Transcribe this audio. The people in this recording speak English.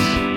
you